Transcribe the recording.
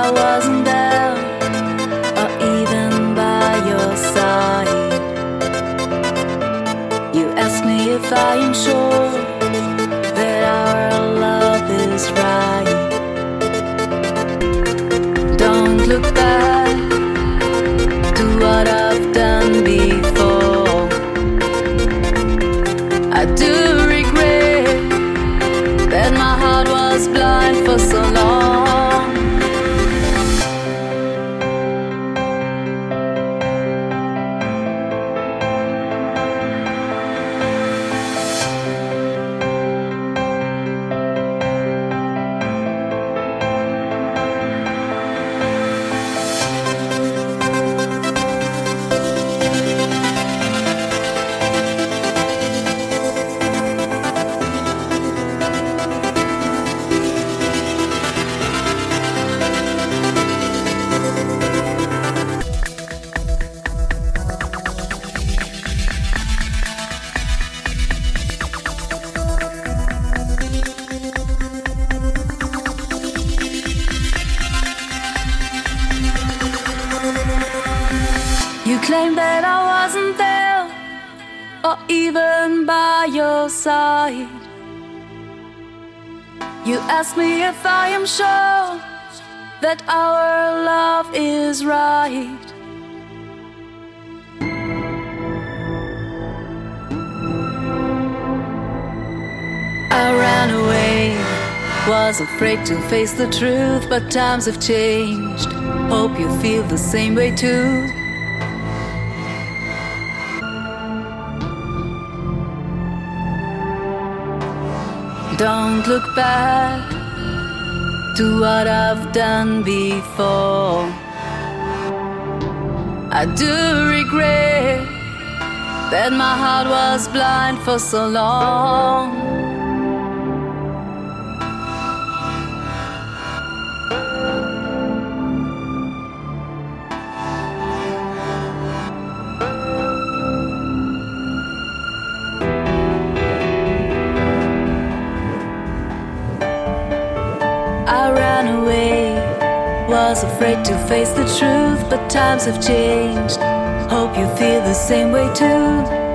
I wasn't there or even by your side. You asked me if I am sure. Claim that I wasn't there, or even by your side. You ask me if I am sure that our love is right. I ran away, was afraid to face the truth, but times have changed. Hope you feel the same way too. Don't look back to what I've done before. I do regret that my heart was blind for so long. Was afraid to face the truth, but times have changed. Hope you feel the same way too.